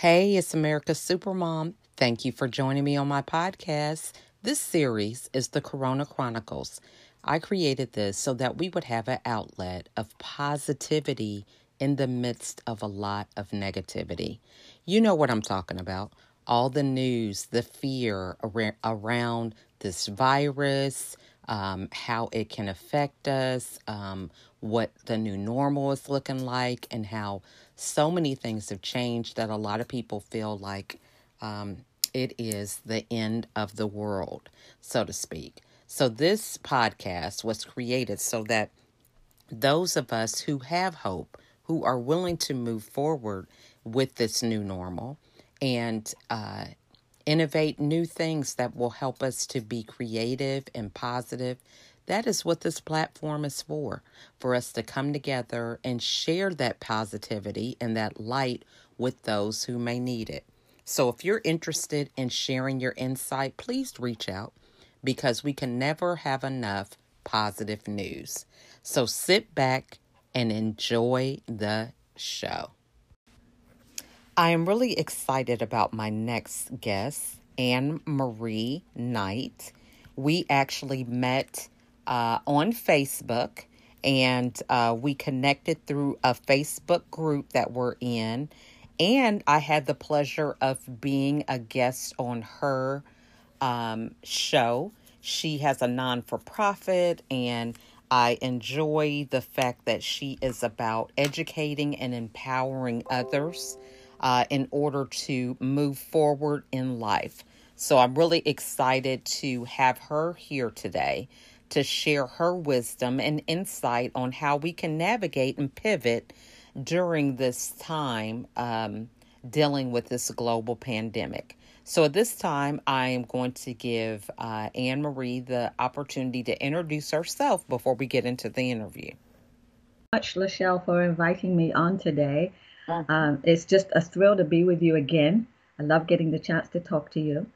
Hey, it's America's Supermom. Thank you for joining me on my podcast. This series is the Corona Chronicles. I created this so that we would have an outlet of positivity in the midst of a lot of negativity. You know what I'm talking about. All the news, the fear around this virus, um, how it can affect us, um, what the new normal is looking like, and how so many things have changed that a lot of people feel like um, it is the end of the world, so to speak. So, this podcast was created so that those of us who have hope, who are willing to move forward with this new normal and uh, innovate new things that will help us to be creative and positive that is what this platform is for for us to come together and share that positivity and that light with those who may need it. So, if you're interested in sharing your insight, please reach out because we can never have enough positive news. So, sit back and enjoy the show. I am really excited about my next guest, Anne Marie Knight. We actually met uh, on Facebook, and uh, we connected through a Facebook group that we're in. And I had the pleasure of being a guest on her um, show. She has a non for profit, and I enjoy the fact that she is about educating and empowering others uh, in order to move forward in life. So I'm really excited to have her here today to share her wisdom and insight on how we can navigate and pivot during this time um, dealing with this global pandemic. So at this time, I am going to give uh, Anne Marie the opportunity to introduce herself before we get into the interview. Much, Lachelle, for inviting me on today. Mm-hmm. Um, it's just a thrill to be with you again. I love getting the chance to talk to you.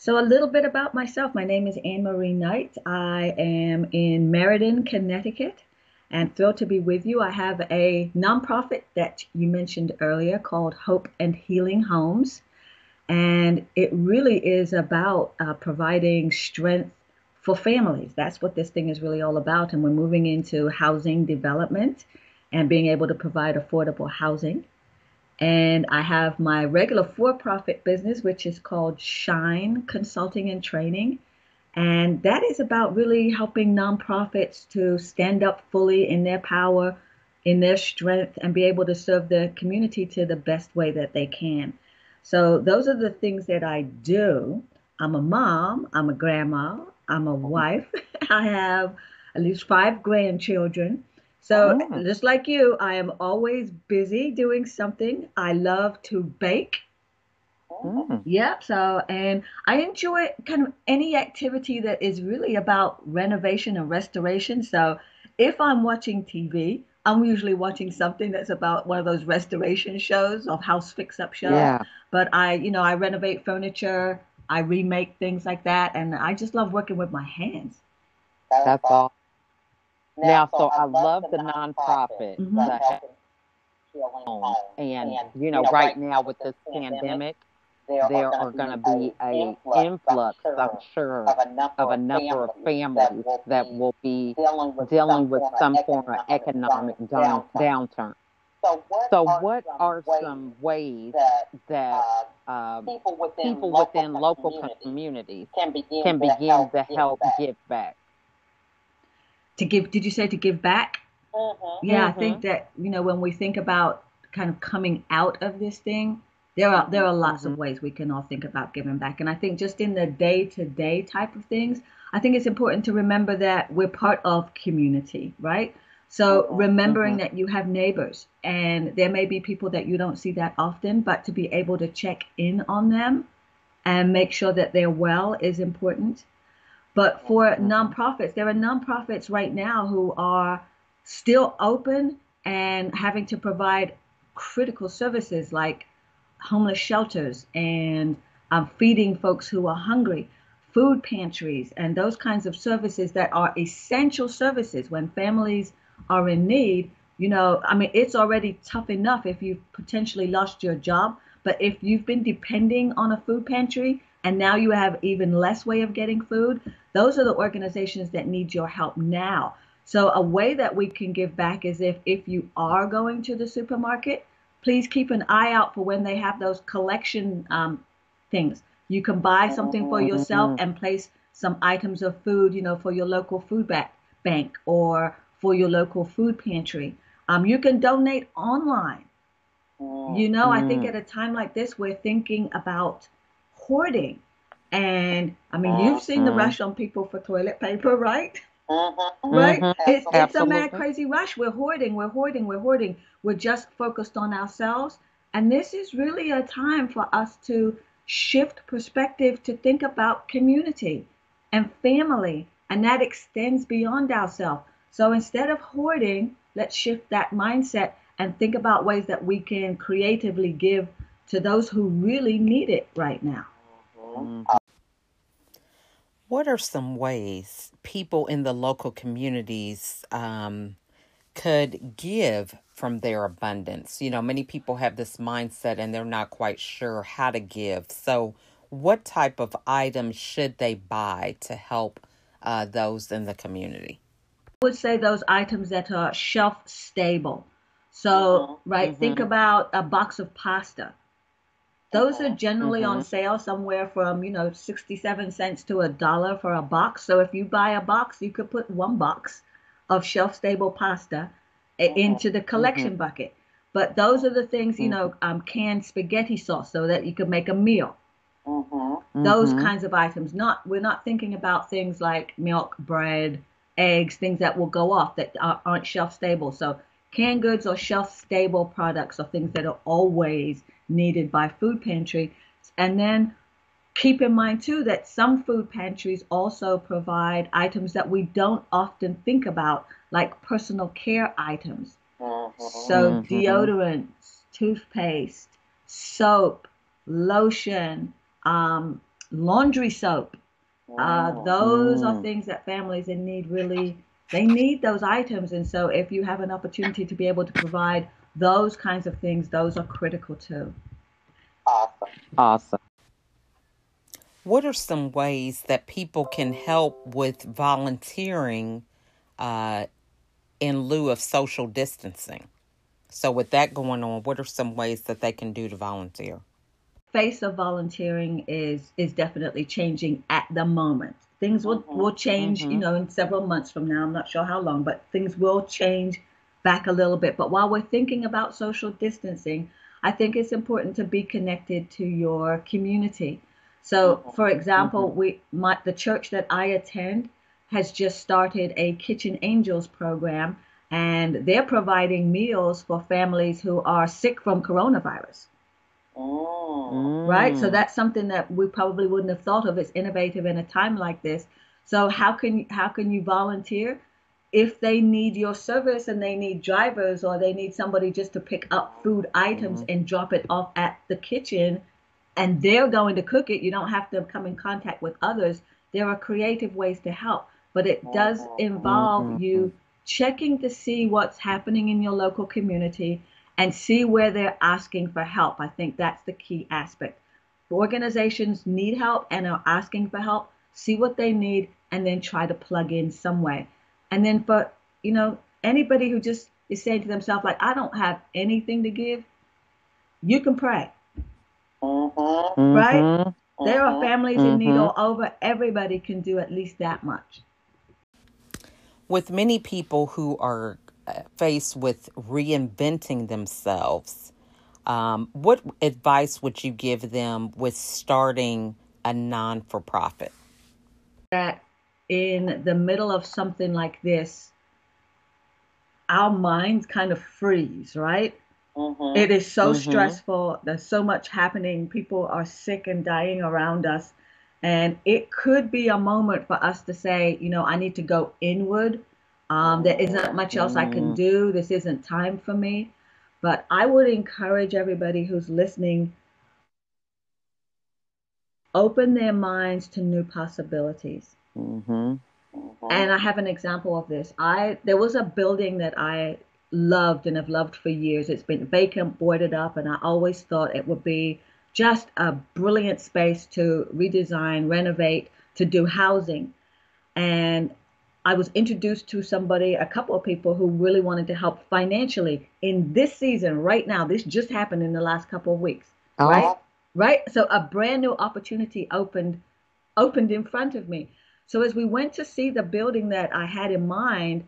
So, a little bit about myself. My name is Anne Marie Knight. I am in Meriden, Connecticut, and thrilled to be with you. I have a nonprofit that you mentioned earlier called Hope and Healing Homes, and it really is about uh, providing strength for families. That's what this thing is really all about. And we're moving into housing development and being able to provide affordable housing. And I have my regular for profit business, which is called Shine Consulting and Training. And that is about really helping nonprofits to stand up fully in their power, in their strength, and be able to serve the community to the best way that they can. So, those are the things that I do. I'm a mom, I'm a grandma, I'm a wife, I have at least five grandchildren. So oh. just like you, I am always busy doing something. I love to bake. Mm. Yep. So, and I enjoy kind of any activity that is really about renovation and restoration. So, if I'm watching TV, I'm usually watching something that's about one of those restoration shows or house fix up shows. Yeah. But I, you know, I renovate furniture, I remake things like that, and I just love working with my hands. That's all. Now, so I love the nonprofit mm-hmm. and you know, right now with this pandemic, there are going to be a influx, I'm sure, of a number of families that will be dealing with some form of economic down, downturn. So, what are some ways that uh, people within local communities can begin to help give back? To give did you say to give back mm-hmm. yeah mm-hmm. i think mm-hmm. that you know when we think about kind of coming out of this thing there are there are lots mm-hmm. of ways we can all think about giving back and i think just in the day to day type of things i think it's important to remember that we're part of community right so mm-hmm. remembering mm-hmm. that you have neighbors and there may be people that you don't see that often but to be able to check in on them and make sure that they're well is important but for nonprofits, there are nonprofits right now who are still open and having to provide critical services like homeless shelters and um, feeding folks who are hungry, food pantries, and those kinds of services that are essential services when families are in need. You know, I mean, it's already tough enough if you've potentially lost your job, But if you've been depending on a food pantry and now you have even less way of getting food, those are the organizations that need your help now. So a way that we can give back is if if you are going to the supermarket, please keep an eye out for when they have those collection um, things. You can buy something for yourself and place some items of food, you know, for your local food bank or for your local food pantry. Um, you can donate online. You know, I think at a time like this, we're thinking about hoarding. And I mean, you've seen the rush on people for toilet paper, right? Mm-hmm. Right? Mm-hmm. It's, it's a mad, crazy rush. We're hoarding, we're hoarding, we're hoarding. We're just focused on ourselves. And this is really a time for us to shift perspective to think about community and family. And that extends beyond ourselves. So instead of hoarding, let's shift that mindset and think about ways that we can creatively give to those who really need it right now. What are some ways people in the local communities um, could give from their abundance? You know, many people have this mindset and they're not quite sure how to give. So, what type of items should they buy to help uh, those in the community? I would say those items that are shelf stable. So, right, think about a box of pasta. Those are mm-hmm. generally on mm-hmm. sale somewhere from, you know, 67 cents to a dollar for a box. So if you buy a box, you could put one box of shelf stable pasta i- into the collection mm-hmm. bucket. But those are the things, you know, um, canned spaghetti sauce so that you could make a meal. Those kinds of items. Not we're not thinking about things like milk, bread, eggs, things that will go off that are, aren't shelf stable. So canned goods or shelf stable products are things that are always needed by food pantry. And then keep in mind too that some food pantries also provide items that we don't often think about, like personal care items. So deodorants, toothpaste, soap, lotion, um, laundry soap. Uh, those are things that families in need really they need those items, and so if you have an opportunity to be able to provide those kinds of things, those are critical too. Awesome. Awesome. What are some ways that people can help with volunteering uh, in lieu of social distancing? So, with that going on, what are some ways that they can do to volunteer? Face of volunteering is is definitely changing at the moment. Things will will change, you know, in several months from now. I'm not sure how long, but things will change back a little bit. But while we're thinking about social distancing, I think it's important to be connected to your community. So, mm-hmm. for example, mm-hmm. we my, the church that I attend has just started a Kitchen Angels program, and they're providing meals for families who are sick from coronavirus. Oh. Right? So mm. that's something that we probably wouldn't have thought of as innovative in a time like this. So how can how can you volunteer? If they need your service and they need drivers or they need somebody just to pick up food items mm-hmm. and drop it off at the kitchen and they're going to cook it, you don't have to come in contact with others. There are creative ways to help, but it does mm-hmm. involve mm-hmm. you checking to see what's happening in your local community and see where they're asking for help. I think that's the key aspect. Organizations need help and are asking for help. See what they need and then try to plug in some way. And then for, you know, anybody who just is saying to themselves, like, I don't have anything to give, you can pray, right? There are families in need all over. Everybody can do at least that much. With many people who are uh, faced with reinventing themselves, um, what advice would you give them with starting a non for profit? that in the middle of something like this, our minds kind of freeze, right? Mm-hmm. It is so mm-hmm. stressful. There's so much happening. People are sick and dying around us. And it could be a moment for us to say, you know, I need to go inward. Um, there isn't mm-hmm. much else I can do. This isn't time for me. But I would encourage everybody who's listening open their minds to new possibilities. Mm-hmm. And I have an example of this. I there was a building that I loved and have loved for years. It's been vacant, boarded up, and I always thought it would be just a brilliant space to redesign, renovate, to do housing. And I was introduced to somebody, a couple of people who really wanted to help financially in this season, right now. This just happened in the last couple of weeks, Oh. right? Right. So a brand new opportunity opened, opened in front of me. So as we went to see the building that I had in mind,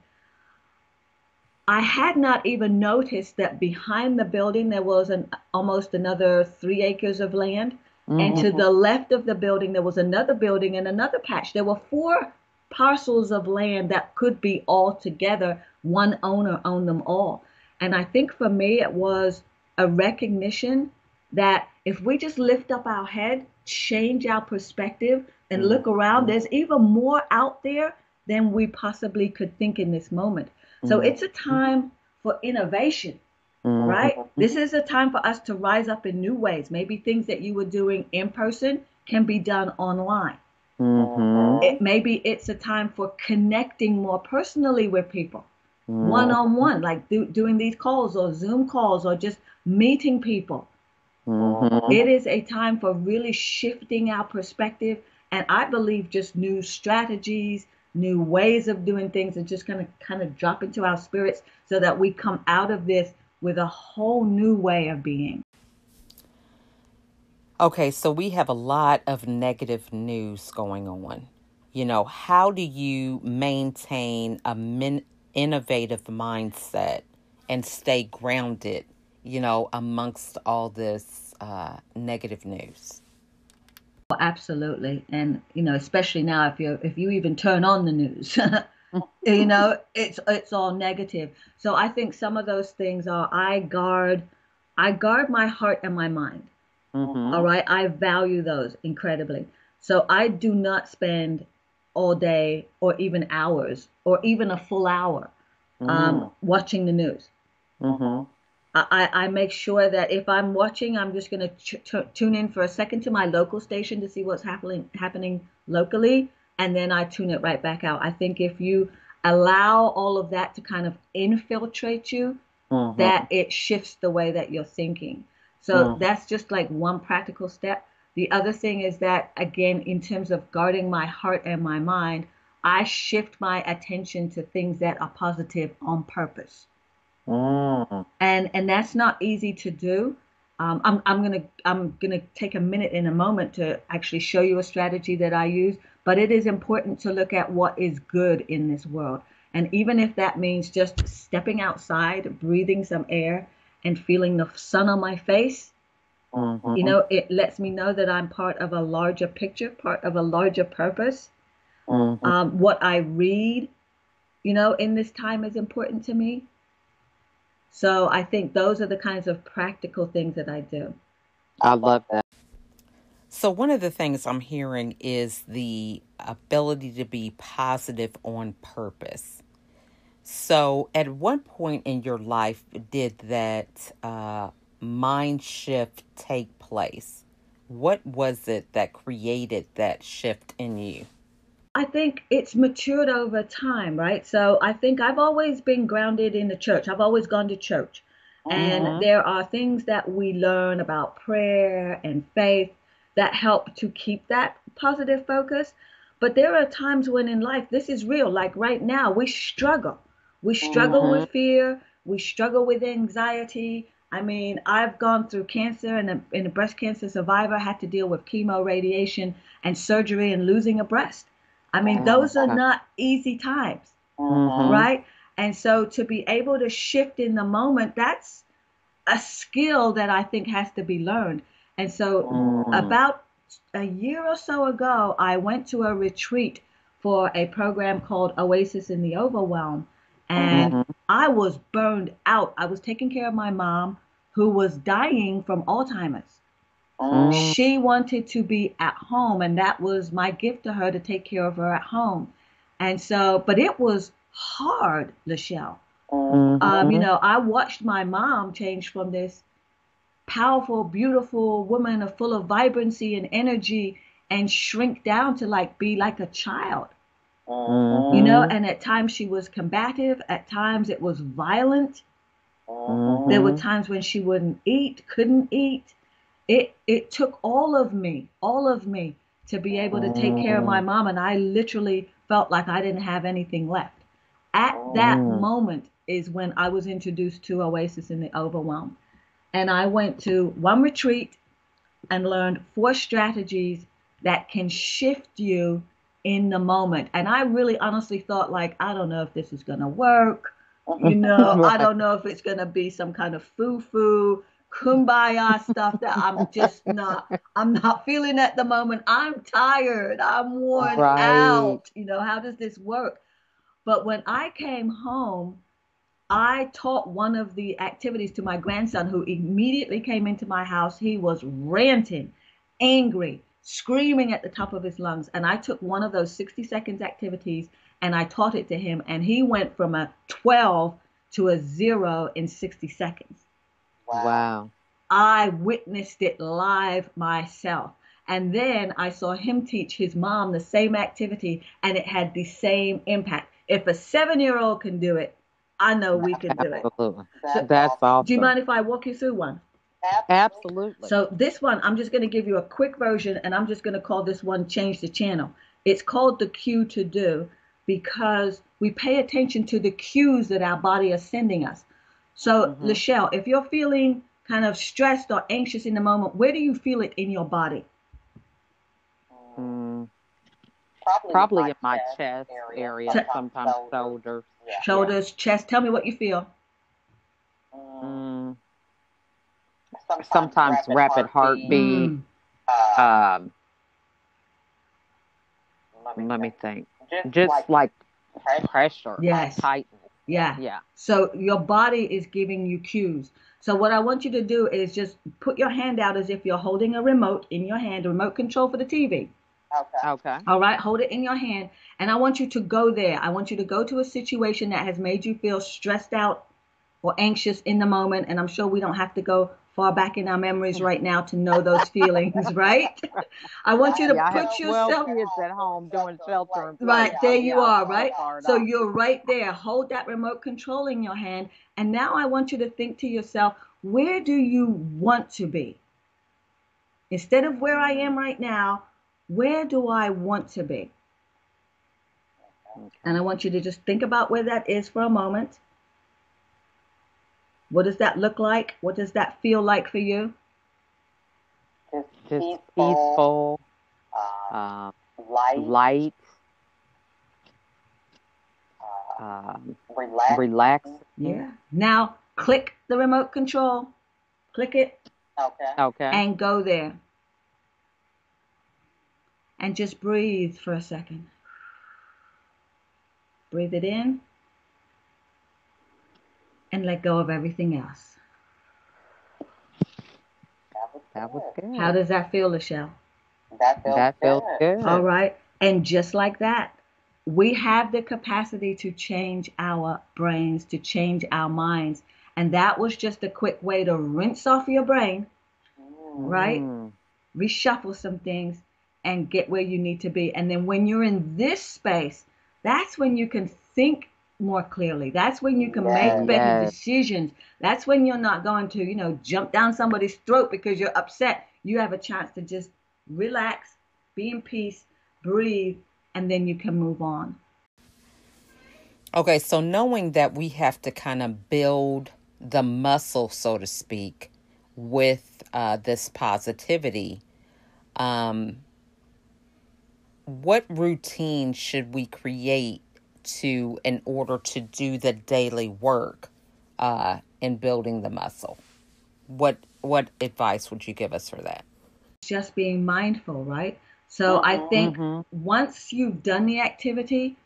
I had not even noticed that behind the building there was an almost another three acres of land. And to the mm-hmm. left of the building, there was another building and another patch. There were four parcels of land that could be all together. One owner owned them all. And I think for me, it was a recognition that if we just lift up our head, change our perspective, and look around, there's even more out there than we possibly could think in this moment. So it's a time for innovation right? This is a time for us to rise up in new ways. Maybe things that you were doing in person can be done online. Mm-hmm. It, maybe it's a time for connecting more personally with people, one on one, like do, doing these calls or Zoom calls or just meeting people. Mm-hmm. It is a time for really shifting our perspective. And I believe just new strategies, new ways of doing things are just going to kind of drop into our spirits so that we come out of this with a whole new way of being. Okay, so we have a lot of negative news going on. You know, how do you maintain a min- innovative mindset and stay grounded, you know, amongst all this uh, negative news? Absolutely, and you know, especially now, if you if you even turn on the news, you know, it's it's all negative. So I think some of those things are I guard, I guard my heart and my mind. Mm-hmm. All right, I value those incredibly. So I do not spend all day or even hours or even a full hour um, watching the news. Mm-hmm. I, I make sure that if I'm watching, I'm just going to tune in for a second to my local station to see what's happening happening locally, and then I tune it right back out. I think if you allow all of that to kind of infiltrate you, Mm-hmm. that it shifts the way that you're thinking. So that's just like one practical step. The other thing is that, again, in terms of guarding my heart and my mind, I shift my attention to things that are positive on purpose. Mm-hmm. And and that's not easy to do. Um, I'm I'm gonna I'm gonna take a minute in a moment to actually show you a strategy that I use. But it is important to look at what is good in this world. And even if that means just stepping outside, breathing some air, and feeling the sun on my face, Mm-hmm. you know, it lets me know that I'm part of a larger picture, part of a larger purpose. Mm-hmm. Um, what I read, you know, in this time is important to me. So I think those are the kinds of practical things that I do. I love that. So, one of the things I'm hearing is the ability to be positive on purpose. So, at what point in your life did that uh, mind shift take place? What was it that created that shift in you? I think it's matured over time, right? So I think I've always been grounded in the church. I've always gone to church. And there are things that we learn about prayer and faith that help to keep that positive focus. But there are times when in life, this is real. Like right now, we struggle. We struggle with mm-hmm. fear. We struggle with anxiety. I mean, I've gone through cancer and a, and a breast cancer survivor had to deal with chemo, radiation, and surgery and losing a breast. I mean, those are not easy times, Mm-hmm. right? And so to be able to shift in the moment, that's a skill that I think has to be learned. And so Mm. about a year or so ago, I went to a retreat for a program called Oasis in the Overwhelm. And I was burned out. I was taking care of my mom who was dying from Alzheimer's. Mm. She wanted to be at home, and that was my gift to her to take care of her at home. And so, but it was hard, Lachelle. Mm-hmm. Um, you know, I watched my mom change from this powerful, beautiful woman full of vibrancy and energy and shrink down to like be like a child, Mm-hmm. you know, and at times she was combative, at times it was violent. Mm-hmm. There were times when she wouldn't eat, couldn't eat. It it took all of me, all of me to be able to take care of my mm. mom and I literally felt like I didn't have anything left. At that mm. moment is when I was introduced to Oasis in the Overwhelm. And I went to one retreat and learned four strategies that can shift you in the moment. And I really honestly thought like I don't know if this is going to work. You know, I don't know if it's going to be some kind of foo-foo kumbaya stuff that I'm just not I'm not feeling at the moment. I'm tired. I'm worn Right. out. You know, how does this work? But when I came home, I taught one of the activities to my grandson who immediately came into my house. He was ranting, angry, screaming at the top of his lungs. And I took one of those 60 seconds activities and I taught it to him. And he went from a 12 to a zero in 60 seconds. Wow. I witnessed it live myself. And then I saw him teach his mom the same activity, and it had the same impact. If a seven year old can do it, I know we can do it. Absolutely. That's That's awesome. Do you mind if I walk you through one? Absolutely. So, this one, I'm just going to give you a quick version, and I'm just going to call this one Change the Channel. It's called the cue to do because we pay attention to the cues that our body is sending us. So, Mhm. Lachelle, if you're feeling kind of stressed or anxious in the moment, where do you feel it in your body? Mm, Probably, probably in my chest area, Che- sometimes shoulders. Yeah. Shoulders, chest. Tell me what you feel. Mm, Mm, sometimes rapid heartbeat. Mm. Uh, um, let, let me think. think. Just like pressure. pressure, Yes. tightness. Yeah. Yeah. So your body is giving you cues. So what I want you to do is just put your hand out as if you're holding a remote in your hand, a remote control for the TV. Okay. Okay. All right, hold it in your hand. And I want you to go there. I want you to go to a situation that has made you feel stressed out or anxious in the moment. And I'm sure we don't have to go far back in our memories hmm. right now to know those feelings, right? I want you to Yeah, put 12 yourself kids at home doing shelter. Right, there you Yeah, are, right? So you're right there. Hold that remote control in your hand. And now I want you to think to yourself, where do you want to be? Instead of where I am right now, where do I want to be? And I want you to just think about where that is for a moment. What does that look like? What does that feel like for you? Just, Just peaceful, peaceful, uh, uh, light, light, uh, um, relaxed. relaxed. Yeah. Now click the remote control, click it, Okay. Okay. and go there. And just breathe for a second. Breathe it in and let go of everything else. That was, good. good. How does that feel, Lachelle? That feels that feels good. good. All right. And just like that, we have the capacity to change our brains, to change our minds. And that was just a quick way to rinse off your brain, Mm. right? Mm. reshuffle some things and get where you need to be. And then when you're in this space, that's when you can think more clearly. That's when you can Yes. make better Yes. decisions. That's when you're not going to, you know, jump down somebody's throat because you're upset. You have a chance to just relax, be in peace, breathe, and then you can move on. Okay, so knowing that we have to kind of build the muscle, so to speak, with uh, this positivity, um, what routine should we create to in order to do the daily work uh, in building the muscle? What what advice would you give us for that? Just being mindful, right? So I think Mhm. once you've done the activity,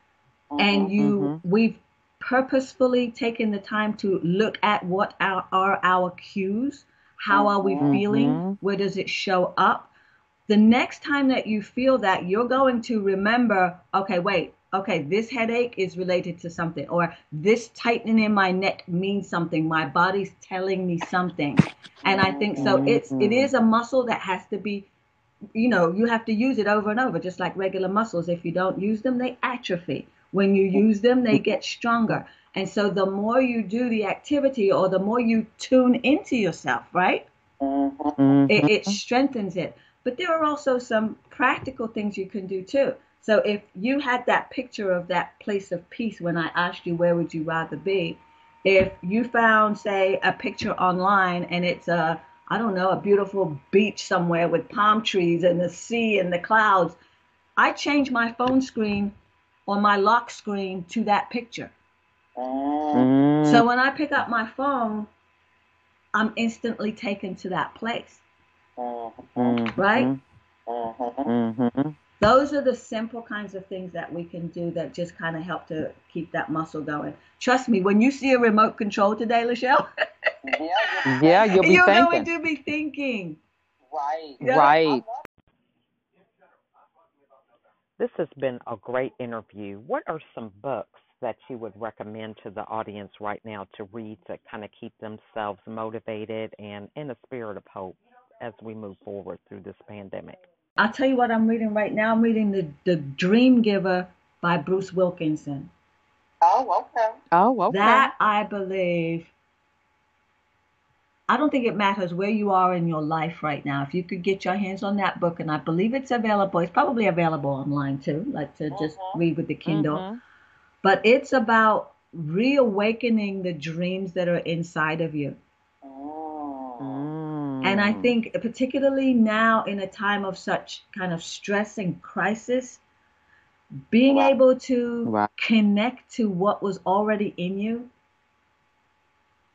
and you we've purposefully taken the time to look at what our, are our cues how are we feeling Mhm. where does it show up the next time that you feel that you're going to remember okay wait okay this headache is related to something or this tightening in my neck means something my body's telling me something and i think so it's it is a muscle that has to be you know, you have to use it over and over, just like regular muscles. If you don't use them, they atrophy. When you use them, they get stronger. And so the more you do the activity or the more you tune into yourself, right? Mm-hmm. It, it strengthens it. But there are also some practical things you can do too. So if you had that picture of that place of peace when I asked you where would you rather be, if you found say a picture online and it's a I don't know a beautiful beach somewhere with palm trees and the sea and the clouds, I change my phone screen or my lock screen to that picture. Mm-hmm. So when I pick up my phone, I'm instantly taken to that place, Mm-hmm. right? Mm-hmm. Those are the simple kinds of things that we can do that just kind of help to keep that muscle going. Trust me, when you see a remote control today, Lachelle, Yeah, you're Yeah, you'll be you're going thinking. to be thinking. right. Yeah. Right. This has been a great interview. What are some books that you would recommend to the audience right now to read to kind of keep themselves motivated and in a spirit of hope as we move forward through this pandemic? I'll tell you what I'm reading right now. I'm reading the, the Dream Giver by Bruce Wilkinson. Oh, okay. Oh, okay. That I believe. I don't think it matters where you are in your life right now. If you could get your hands on that book, and I believe it's available, it's probably available online too, like to just Mhm. read with the Kindle. Mhm. But it's about reawakening the dreams that are inside of you. Mm. Mm. And I think, particularly now in a time of such kind of stress and crisis, being Right. able to Right. connect to what was already in you,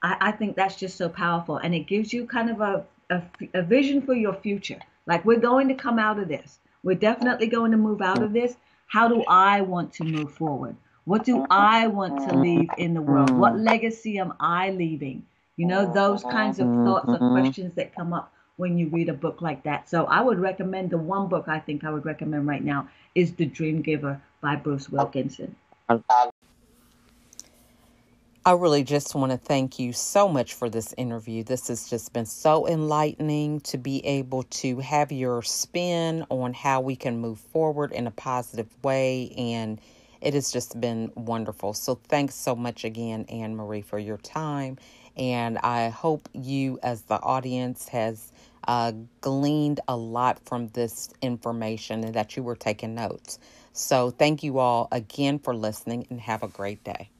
I, I think that's just so powerful. And it gives you kind of a, a, a vision for your future. Like, we're going to come out of this. We're definitely going to move out of this. How do I want to move forward? What do I want to leave in the world? What legacy am I leaving? You know, those kinds of thoughts or Mhm. questions that come up when you read a book like that. So I would recommend the one book I think I would recommend right now is The Dream Giver by Bruce Wilkinson. I really just want to thank you so much for this interview. This has just been so enlightening to be able to have your spin on how we can move forward in a positive way. And it has just been wonderful. So thanks so much again, Anne Marie, for your time. And I hope you, as the audience, has uh, gleaned a lot from this information and that you were taking notes. So thank you all again for listening and have a great day.